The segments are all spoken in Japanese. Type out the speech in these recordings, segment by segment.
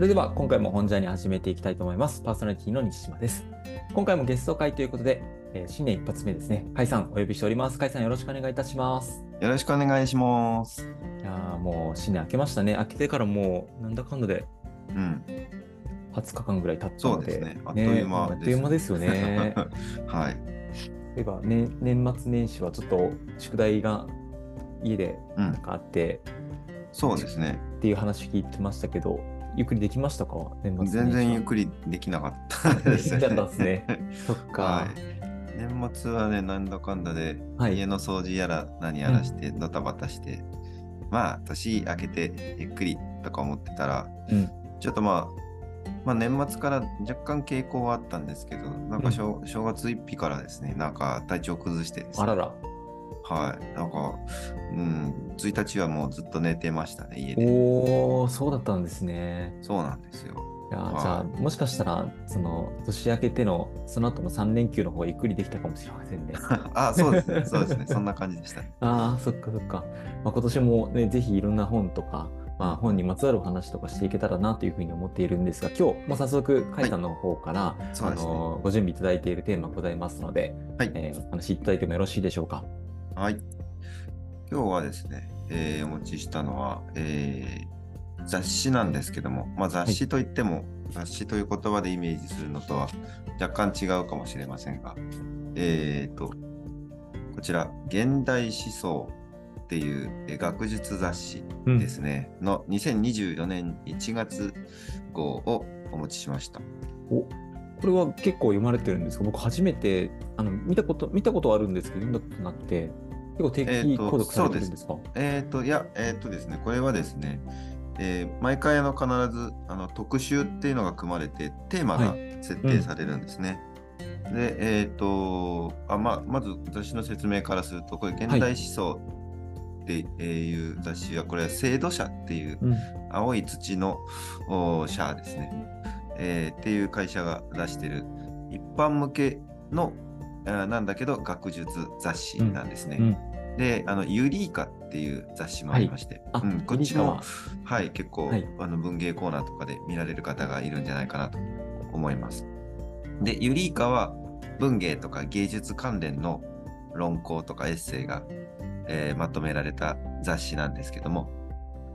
それでは今回も本ジャーに始めていきたいと思います。パーソナリティの西島です。今回もゲスト会ということで、えー新年一発目ですね。甲斐さんお呼びしております。甲斐さんよろしくお願いいたします。よろしくお願いします。いやーもう新年明けましたね。明けてからもうなんだかんだでうん、20日間ぐらい経ったので。そうですね。あっという間あっという間ですよね。はい。例えば、ね、年末年始はちょっと宿題が家でうんなん、かあってそうですね。っていう話聞いてましたけど、ゆっくりできましたか？年末全然ゆっくりできなかったでですね。きなかったですね。そっか。はい。年末はね、なんだかんだで、はい家の掃除やら何やらして、ドタバタして、まあ、年明けてゆっくりとか思ってたら、うんちょっとまあ、まあ、年末から若干傾向はあったんですけど、なんか正,、正月1日からですね、なんか体調崩してですね、あらら。はい。なんか、うん、1日はもうずっと寝てましたね、家で。おー、そうだったんですね。そうなんですよ。いやはいじゃあ、もしかしたら、その、年明けての、その後の3連休の方がゆっくりできたかもしれませんね。あ、そうですね。そうですね。そんな感じでしたね。ああ、そっかそっか。まあ、今年もね、ぜひいろんな本とか、まあ、本にまつわるお話とかしていけたらなというふうに思っているんですが、今日も早速、甲斐さんの方から、あそうですね。のご準備いただいているテーマございますので、はい。えーお話しいただいてもよろしいでしょうか？はい。今日はですね、えーお持ちしたのは、えー雑誌なんですけども、まあ、雑誌といっても、雑誌という言葉でイメージするのとは若干違うかもしれませんが、えーと、こちら、現代思想っていうえー学術雑誌うん。ですね、の2024年1月号をお持ちしました。おこれは結構読まれてるんですか？僕初めてあの見たこと見たことはあるんですけど読んだことなくて結構定期えーと購読されてるんですか、えっ、と、いや、えっ、とですね、これはですね、えー毎回あの必ずあの特集っていうのが組まれて、テーマがは設定されるんですね。で、えっ、とあ、ま、まず雑誌の説明からすると、これ、現代思想っていう雑誌は、これは制度社っていううん。青い土のお社ですね、えーっていう会社が出してる一般向けのなんだけど学術雑誌なんですね。うんで、あのユリーカっていう雑誌もありまして、あ、うん、こっちもはい、結構、はい。あの文芸コーナーとかで見られる方がいるんじゃないかなと思います。で、ユリーカは文芸とか芸術関連の論考とかエッセイが、えーまとめられた雑誌なんですけども、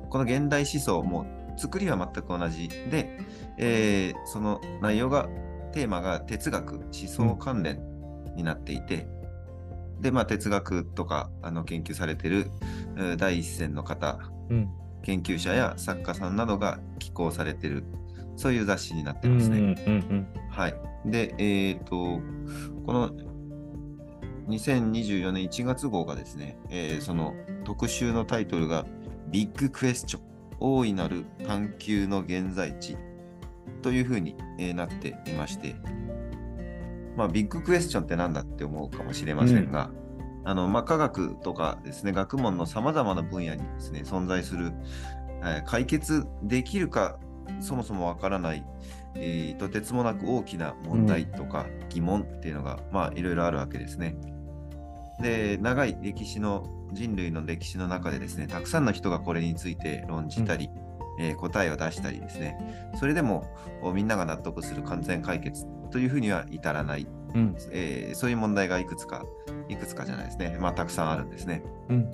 この現代思想も作りは全く同じで、えーその内容が、テーマが哲学、思想関連になっていて、で、まあ、哲学とかあの研究されてるえー第一線の方、うん研究者や作家さんなどが寄稿されてる、そういう雑誌になってうんますね。うんうんはい。で、えっ、と、この2024年1月号がですね、えーその特集のタイトルがビッグクエスチョン、大いなる探求の現在地というふうに、えーなっていまして、まあ、ビッグクエスチョンってなんだって思うかもしれませんが、あのまあ、科学とかですね、学問のさまざまな分野にですね、存在する、えー解決できるか、そもそもわからない、えーとてつもなく大きな問題とか疑問っていうのが、まあ、いろいろあるわけですね。で、長い歴史の、人類の歴史の中でですね、たくさんの人がこれについて論じたり、えー答えを出したりですね、それでもおみんなが納得する完全解決というふうには至らない、うん。えーそういう問題がいくつか、いくつかじゃないですね、まあ、たくさんあるんですね。うん。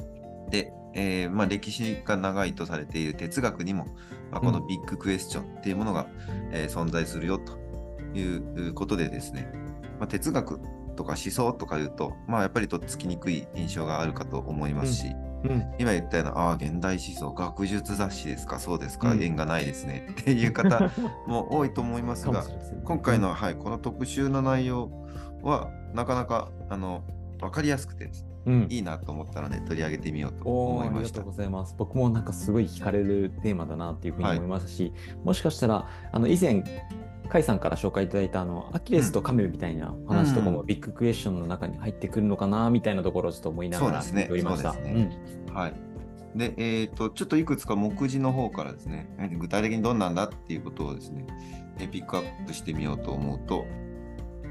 で、えーまあ、歴史が長いとされている哲学にも、まあ、このビッグクエスチョンっていうものが、えー存在するよということでですね、まあ、哲学とか思想とかいうと、まあ、やっぱりとっつきにくい印象があるかと思いますし、うん今言ったような、ああ、現代思想、学術雑誌ですか、そうですか、うん。縁がないですね。っていう方も多いと思いますが今回の、はい、この特集の内容は、なかなかあの分かりやすくてうん。いいなと思ったので取り上げてみようと思いました。ありがとう。ございます。僕もなんかすごい惹かれるテーマだなっていうふうに思いますし、もしかしたら、あの以前、甲斐さんから紹介いただいたあのアキレスとカメみたいな話とかもうビッグクエスチョンの中に入ってくるのかなみたいなところをちょっと思いながら見ておりました。そうですねはい。で、えっ、と、ちょっといくつか目次の方からですね、具体的にどんなんだっていうことをですね、えピックアップしてみようと思うと、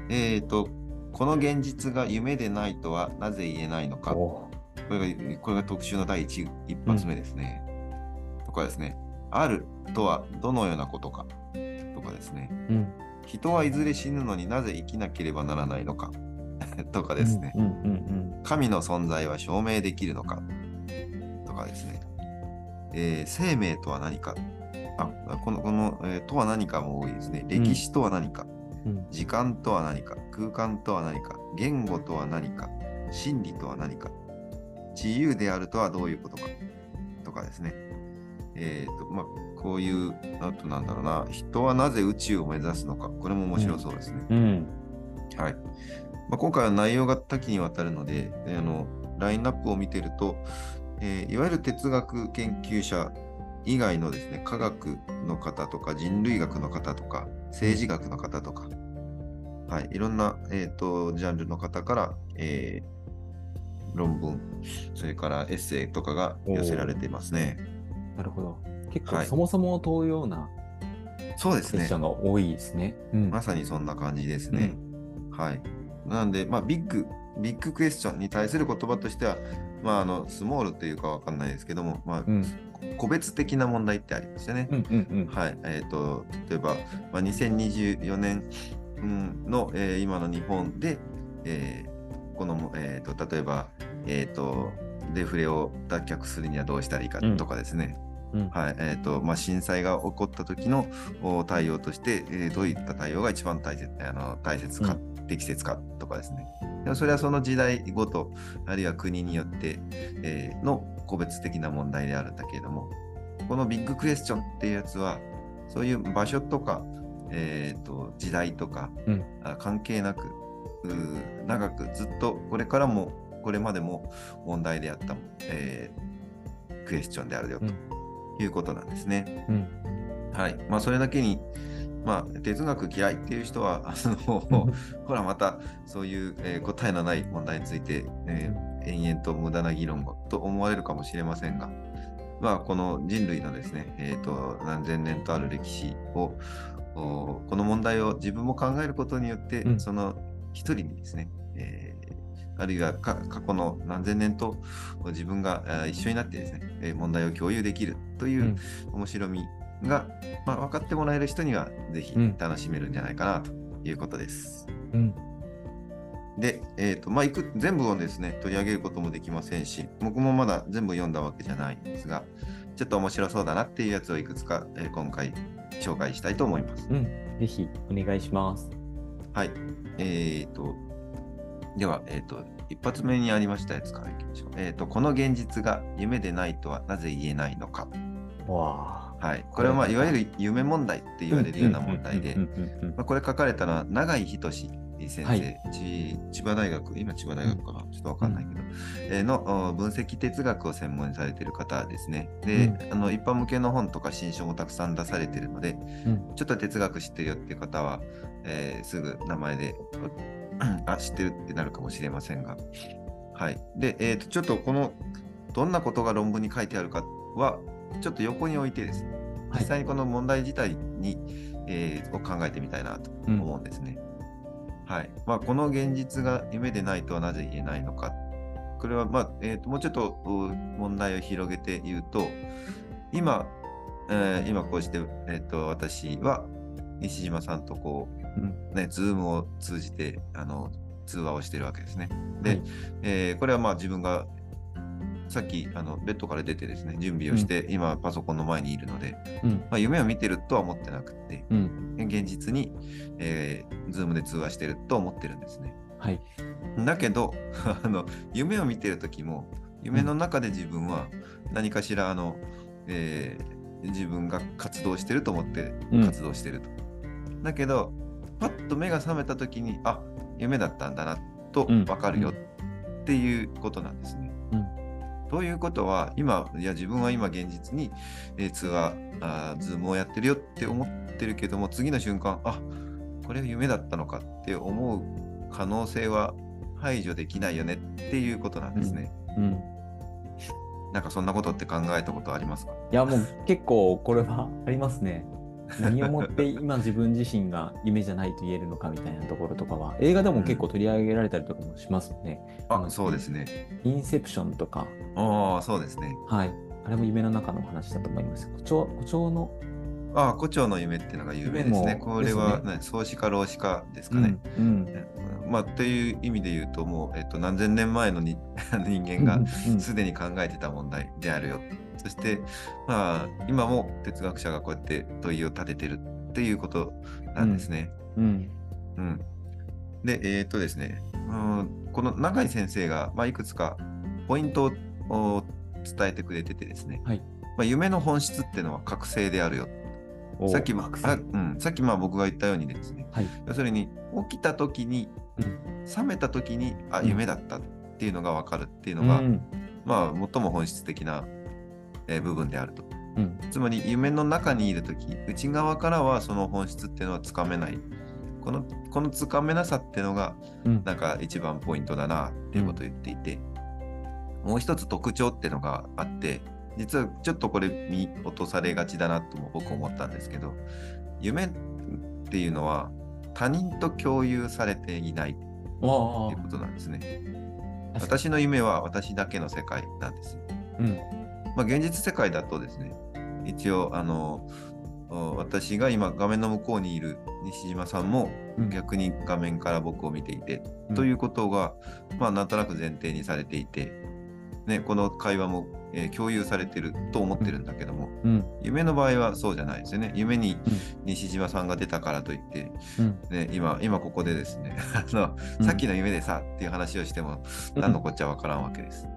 えっ、と、この現実が夢でないとはなぜ言えないのか。こおれがこれが特集の第一一発目ですね。とかですね。あるとはどのようなことかとかですね。うん。人はいずれ死ぬのになぜ生きなければならないのか とかですね。うんうんうん神の存在は証明できるのかとかですね。えー生命とは何かあこの、この、えーとは何かも多いですね。歴史とは何か、うん時間とは何か、空間とは何か、言語とは何か、真理とは何か、自由であるとはどういうことかとかですね。えっ、と、まあ、こういう、あとなんだろうな、人はなぜ宇宙を目指すのか、これも面白そうですね。うん。はい。まあ、今回は内容が多岐にわたるので、えーあのラインナップを見てると、えーいわゆる哲学研究者以外のですね、科学の方とか人類学の方とか政治学の方とか、はい、いろんな、えー、とジャンルの方から、えー論文、それからエッセイとかが寄せられていますね。なるほど。結構はいそもそも問うようなそうですねクエスチョ。ンが多いですね。うんまさにそんな感じですね。はい。なんで、まあ、ビッグ、ビッグクエスチョンに対する言葉としては、まあ、あの、スモールというかわかんないですけども、まあ、うん個別的な問題ってありますよね。うんうんうん。はい。えっ、と、例えば、まあ、2024年うんの、えー今の日本で、えーこの、えー、と例えば、えー、とデフレを脱却するにはどうしたらいいかとかですね、うん。はい。えーとまあ、震災が起こった時のお対応として、えーどういった対応が一番大切あの大切か、適切かとかですね。でもそれはその時代ごと、あるいは国によって、えーの個別的な問題であるんだけれども、このビッグクエスチョンっていうやつは、そういう場所とか、えーと時代とか、うん。あ関係なく、長くずっとこれからも、これまでも問題であった、えークエスチョンであるよとうんいうことなんですね。うんはい。まあ、それだけに、まあ、哲学嫌いっていう人は、あの、ほら、また、そういう、えー答えのない問題について、えー延々と無駄な議論をと思われるかもしれませんが、まあ、この人類のですね、えーと、何千年とある歴史を、おこの問題を自分も考えることによって、うんその一人にですね、えーあるいはか過去の何千年と自分が一緒になってですね、えー問題を共有できるといううん面白みが、まあ、分かってもらえる人にはぜひうん楽しめるんじゃないかなということです。うんで、えーとまあ、いく全部をですね取り上げることもできませんし、僕もまだ全部読んだわけじゃないんですが、ちょっと面白そうだなっていうやつをいくつか、えー今回紹介したいと思います。うん。ぜひお願いします。はい。えーと、では、えーと、一発目にありましたやつからいきましょう。えーと、この現実が夢でないとはなぜ言えないのか。わあ。はい。これは、まあ、いわゆる夢問題って言われるような問題でこれ書かれたのは永井仁先生、はいち千葉大学、今千葉大学かな、ちょっとわかんないけど、えーのお分析哲学を専門にされている方ですね。で、うんあの一般向けの本とか新書もたくさん出されているので、うんちょっと哲学知ってるよっていう方は、えーすぐ名前で、あ、知ってるってなるかもしれませんが。はい。で、えっ、と、ちょっとこの、どんなことが論文に書いてあるかは、ちょっと横に置いてですね、はい実際にこの問題自体に、えーを考えてみたいなと思うんですね。はい。まあ、この現実が夢でないとはなぜ言えないのか。これは、まあ、えーともうちょっとう問題を広げて言うと、今、えー今こうして、えー、と私は西島さんとこうんう、ね、ズームを通じてあの通話をしてるわけですね。で、はいえーこれはまあ自分がさっきあのベッドから出てですね、準備をして、今パソコンの前にいるので、うんまあ、夢を見てるとは思ってなくて、うん現実に、えー、ズームで通話してると思ってるんですね。はい。だけど、あの夢を見てる時も、夢の中で自分は何かしらあの、えー自分が活動してると思ってうん活動してると。だけど、パッと目が覚めた時に、あ夢だったんだなとうん分かるよっていうことなんですね。うんということは、今、いや自分は今現実に、えー通話、あーズームをやってるよって思ってるけども、次の瞬間、あこれは夢だったのかって思う可能性は排除できないよねっていうことなんですね。うん。なんかそんなことって考えたことありますか？いやもう結構これは ありますね。何をもって今自分自身が夢じゃないと言えるのかみたいなところとかは映画でも結構取り上げられたりとかもしますね。あ、そうですね。インセプションとか、ああ、そうですね。はい。あれも夢の中の話だと思います。胡蝶胡蝶の、ああ、胡蝶の夢っていうのが有名ですね。これは、ね、創始か老子かですかね。うんうんまあ、という意味で言うと、もう、えっと、何千年前のに 人間がうんすでに考えてた問題であるよ。そして、まあ、今も哲学者がこうやって問いを立ててるっていうことなんですね。うん。うん。で、えーっとですね、うん、この永井先生が、まあ、いくつかポイントを伝えてくれててですね、はい。まあ、夢の本質っていうのは覚醒であるよ。おさっきも覚醒あうん、さっきまあ僕が言ったようにですね、はい。要するに起きた時に、うん。覚めた時にあうん。夢だったっていうのが分かるっていうのが、うん。まあ最も本質的な、えー部分であると。うんつまり夢の中にいる時内側からはその本質っていうのはつかめない。このこのつかめなさっていうのがうんなんか一番ポイントだなっていうことを言っていて、もう一つ特徴っていうのがあって実はちょっとこれ見落とされがちだなとも僕思ったんですけど夢っていうのは他人と共有されていないっていうことなんですね。私の夢は私だけの世界なんです。うんまあ、現実世界だとですね一応あのお私が今画面の向こうにいる西島さんもうん。逆に画面から僕を見ていて、うん。ということが、まあ、なんとなく前提にされていて、ね、この会話も、えー共有されてると思ってるんだけども、うん。夢の場合はそうじゃないですよね。夢にうん。西島さんが出たからといって、うん。ね、今今ここでですね あの、うん。さっきの夢でさっていう話をしても何のこっちゃわからんわけです。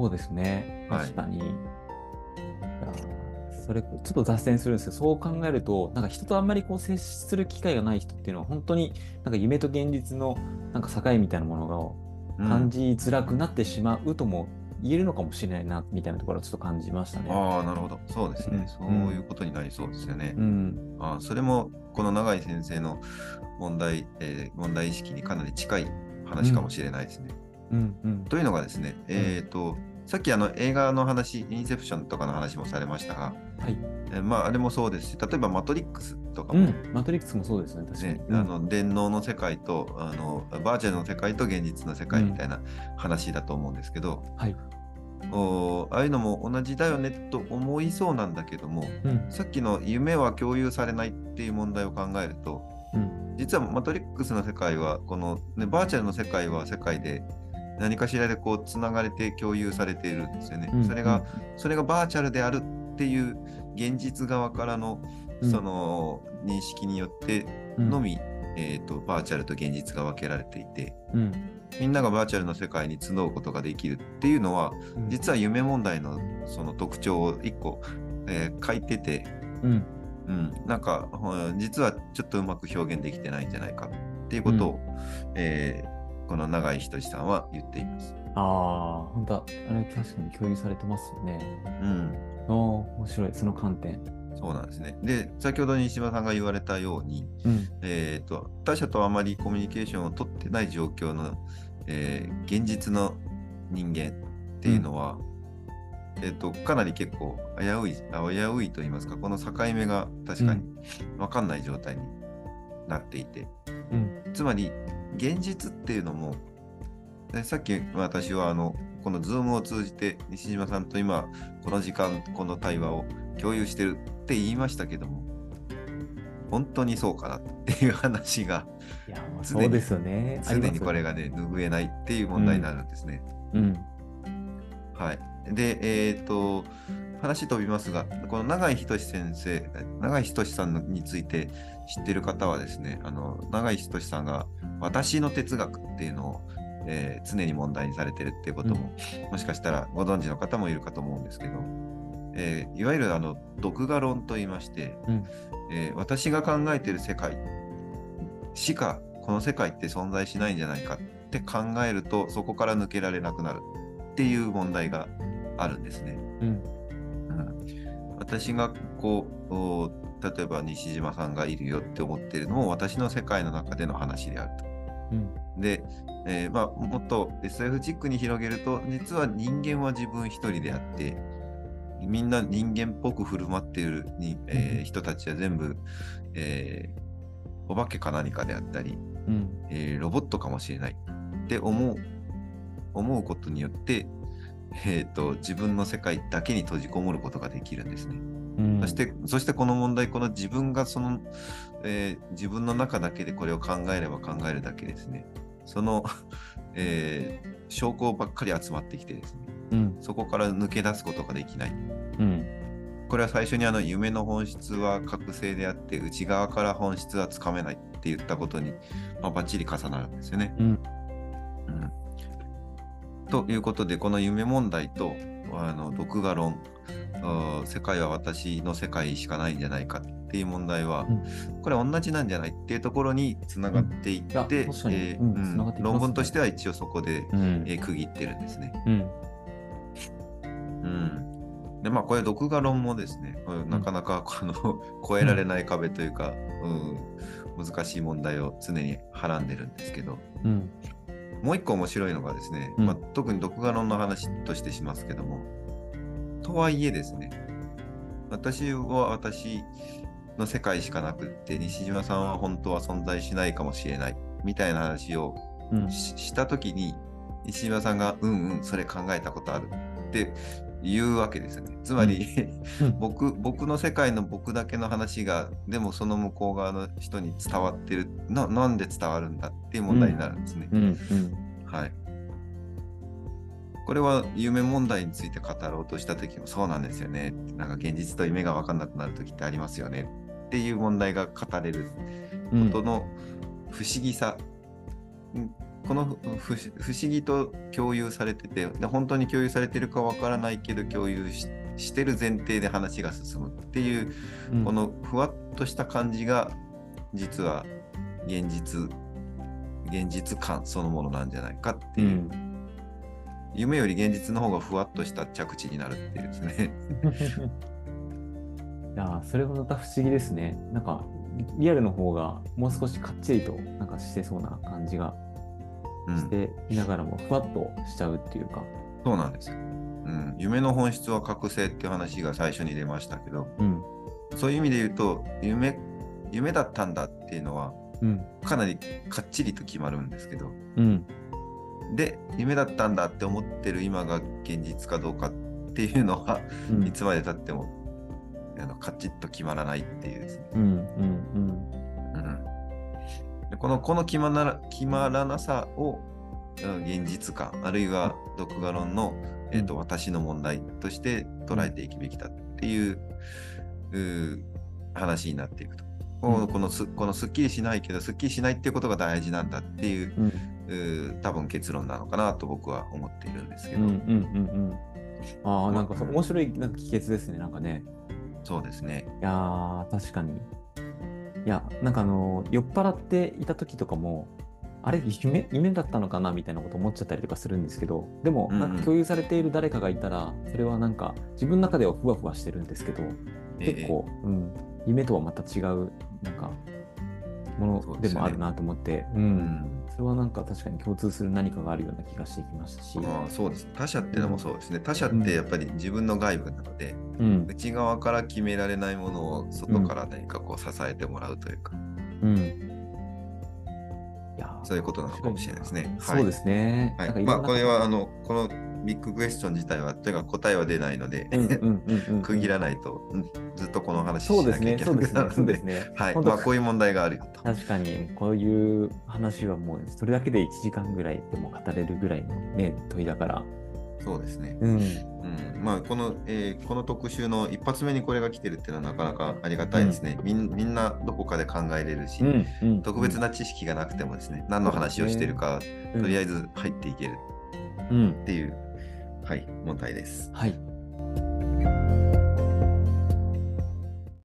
そうですね。はい確かに。いやーそれ、ちょっと脱線するんですけど、そう考えると、なんか人とあんまりこう接する機会がない人っていうのは、本当になんか夢と現実のなんか境みたいなものうんが感じづらくなってしまうとも言えるのかもしれないな、みたいなところをちょっと感じましたね。ああ、なるほど。そうですね。うんそういうことになりそうですよね。うん。あーそれも、この永井先生の問題、えー問題意識にかなり近い話かもしれないですね。うん。うん。というのがですね、えっ、と、さっきあの映画の話、インセプションとかの話もされましたが、はい。えーまあ、あれもそうですし、例えばマトリックスとかも、うん。マトリックスもそうですね、確かに。ね、うんあの電脳の世界とあのバーチャルの世界と現実の世界みたいな話だと思うんですけど、はい。おああいうのも同じだよねと思いそうなんだけどもうん。さっきの夢は共有されないっていう問題を考えるとうん。実はマトリックスの世界はこの、ね、バーチャルの世界は世界で何かしらでこうつながれて共有されているんですよね。うんそれが、それがバーチャルであるっていう現実側からのうんその認識によってうんのみ、えー、とバーチャルと現実が分けられていてうん。みんながバーチャルの世界に集うことができるっていうのはうん。実は夢問題のその特徴を一個、えー書いてて、うん。うん、なんかうん実はちょっとうまく表現できてないんじゃないかっていうことを、えーこの永井仁さんは言っています。ああ、本当だ。あれ、確かに共有されてますよね。うん、おー面白い、その観点。そうなんですね。で、先ほど西島さんが言われたように、うん。えー、と他者とあまりコミュニケーションを取ってない状況の、えー現実の人間っていうのは、えー、とかなり結構危ういあ危ういと言いますかこの境目が確かに分かんない状態になっていて、うん。つまり現実っていうのもでさっき私はあのこの Zoom を通じて西島さんと今この時間この対話を共有してるって言いましたけども本当にそうかなっていう話がいや、うです常にこれがね拭えないっていう問題になるんですね。うん。はい。で、えっ、と、話飛びますが、この永井仁先生、永井仁さんについて知ってる方はですね、あの永井仁さんが私の哲学っていうのを、えー常に問題にされてるっていうことも、もしかしたらご存知の方もいるかと思うんですけど、えーいわゆるあの独画論といいまして、うんえー私が考えてる世界しかこの世界って存在しないんじゃないかって考えるとそこから抜けられなくなるっていう問題があるんですね。うん。うん、私がこうお例えば西島さんがいるよって思ってるのも私の世界の中での話であると。うん。で、えーまあ、もっと SF チックに広げると実は人間は自分一人であってみんな人間っぽく振る舞っているに、えーうん人たちは全部、えーお化けか何かであったり、うん。えーロボットかもしれないって思う思うことによって、えーと、自分の世界だけに閉じこもることができるんですね。うんそして、そしてこの問題、この自分がその、えー自分の中だけでこれを考えれば考えるだけですね。その、えー証拠ばっかり集まってきてですね。うんそこから抜け出すことができない。うんこれは最初にあの夢の本質は覚醒であって内側から本質はつかめないって言ったことに、まあ、バッチリ重なるんですよね。うんうんということでこの夢問題とあの独画論世界は私の世界しかないんじゃないかっていう問題は、うん。これ同じなんじゃないっていうところにつながっていって、論文としては一応そこで、うん。えー区切ってるんですね。うん。うん、でまあこれ独画論もですねなかなか この越えられない壁というか、うん、難しい問題を常にはらんでるんですけど。うんもう一個面白いのがですね、うん。まあ、特に独画論の話としてしますけどもとはいえですね私は私の世界しかなくって西島さんは本当は存在しないかもしれないみたいな話をうん。ししたときに、石島さんが、うんうん、それ考えたことあるって言うわけですよね。つまり、うん。僕、僕の世界の僕だけの話が、でもその向こう側の人に伝わってる、ななんで伝わるんだっていう問題になるんですね。うんうんはい。これは夢問題について語ろうとしたときもそうなんですよね。なんか現実と夢が分かんなくなるときってありますよねっていう問題が語れるうんことの不思議さ、うんこの不思議と共有されててで本当に共有されてるかわからないけど共有ししてる前提で話が進むっていう、うんこのふわっとした感じが実は現実現実感そのものなんじゃないかっていう、うん夢より現実の方がふわっとした着地になるっていうですね。いやーそれはまた不思議ですね。なんかリリアルの方がもう少しかっちりとなんかしてそうな感じがうんしていながらもふわっとしちゃうっていうか。そうなんですよ、うん。夢の本質は覚醒っていう話が最初に出ましたけど、うんそういう意味で言うと、夢、夢だったんだっていうのは、うん。かなりかっちりと決まるんですけど、うん。で、夢だったんだって思ってる今が現実かどうかっていうのは、うん。いつまでたっても、あのカチッと決まらないっていうですね。うんうんうん。でこのこの決まら決まらなさを、うん現実感、あるいは独画論の、えーとうん。私の問題として捉えていくべきだっていう,、話になっていくと。こうん。のこのすこのすっきりしないけど、すっきりしないっていうことが大事なんだっていううん。うー多分結論なのかなと僕は思っているんですけど、うんうんうんうん。ああなんか面白いなんか帰結ですねなんかね。そうですね。いやー確かに。いやなんかあの酔っ払っていた時とかもあれ夢夢だったのかなみたいなこと思っちゃったりとかするんですけどでもうんうん。なんか共有されている誰かがいたらそれはなんか自分の中ではふわふわしてるんですけど結構、うん、夢とはまた違うなんかものでもあるなと思って。う、うん。んそれはなんか確かに共通する何かがあるような気がしてきましたし、ああそうです。他者っていうのもそうですね。他者ってやっぱり自分の外部なので、うん。内側から決められないものを外から何かこう支えてもらうというか、うん、そういうことなのかもしれないですね。そうですね。はい。まあこれはあのこのビッグクエスチョン自体はというか答えは出ないので、うんうんうんうん 区切らないと、うんずっとこの話しなきゃいけそうですねなくなる、ので。はい。まあこういう問題があるよと。確かに、こういう話はもう、それだけで1時間ぐらいでも語れるぐらいのね、問いだから。そうですね。うん。うん、まあこの、えーこの特集の一発目にこれが来てるっていうのはなかなかありがたいですね。みんみんなどこかで考えれるし、うんうん特別な知識がなくてもですね、何の話をしてるか、うんとりあえず入っていけるうん。っていう、はい、問題です。はい。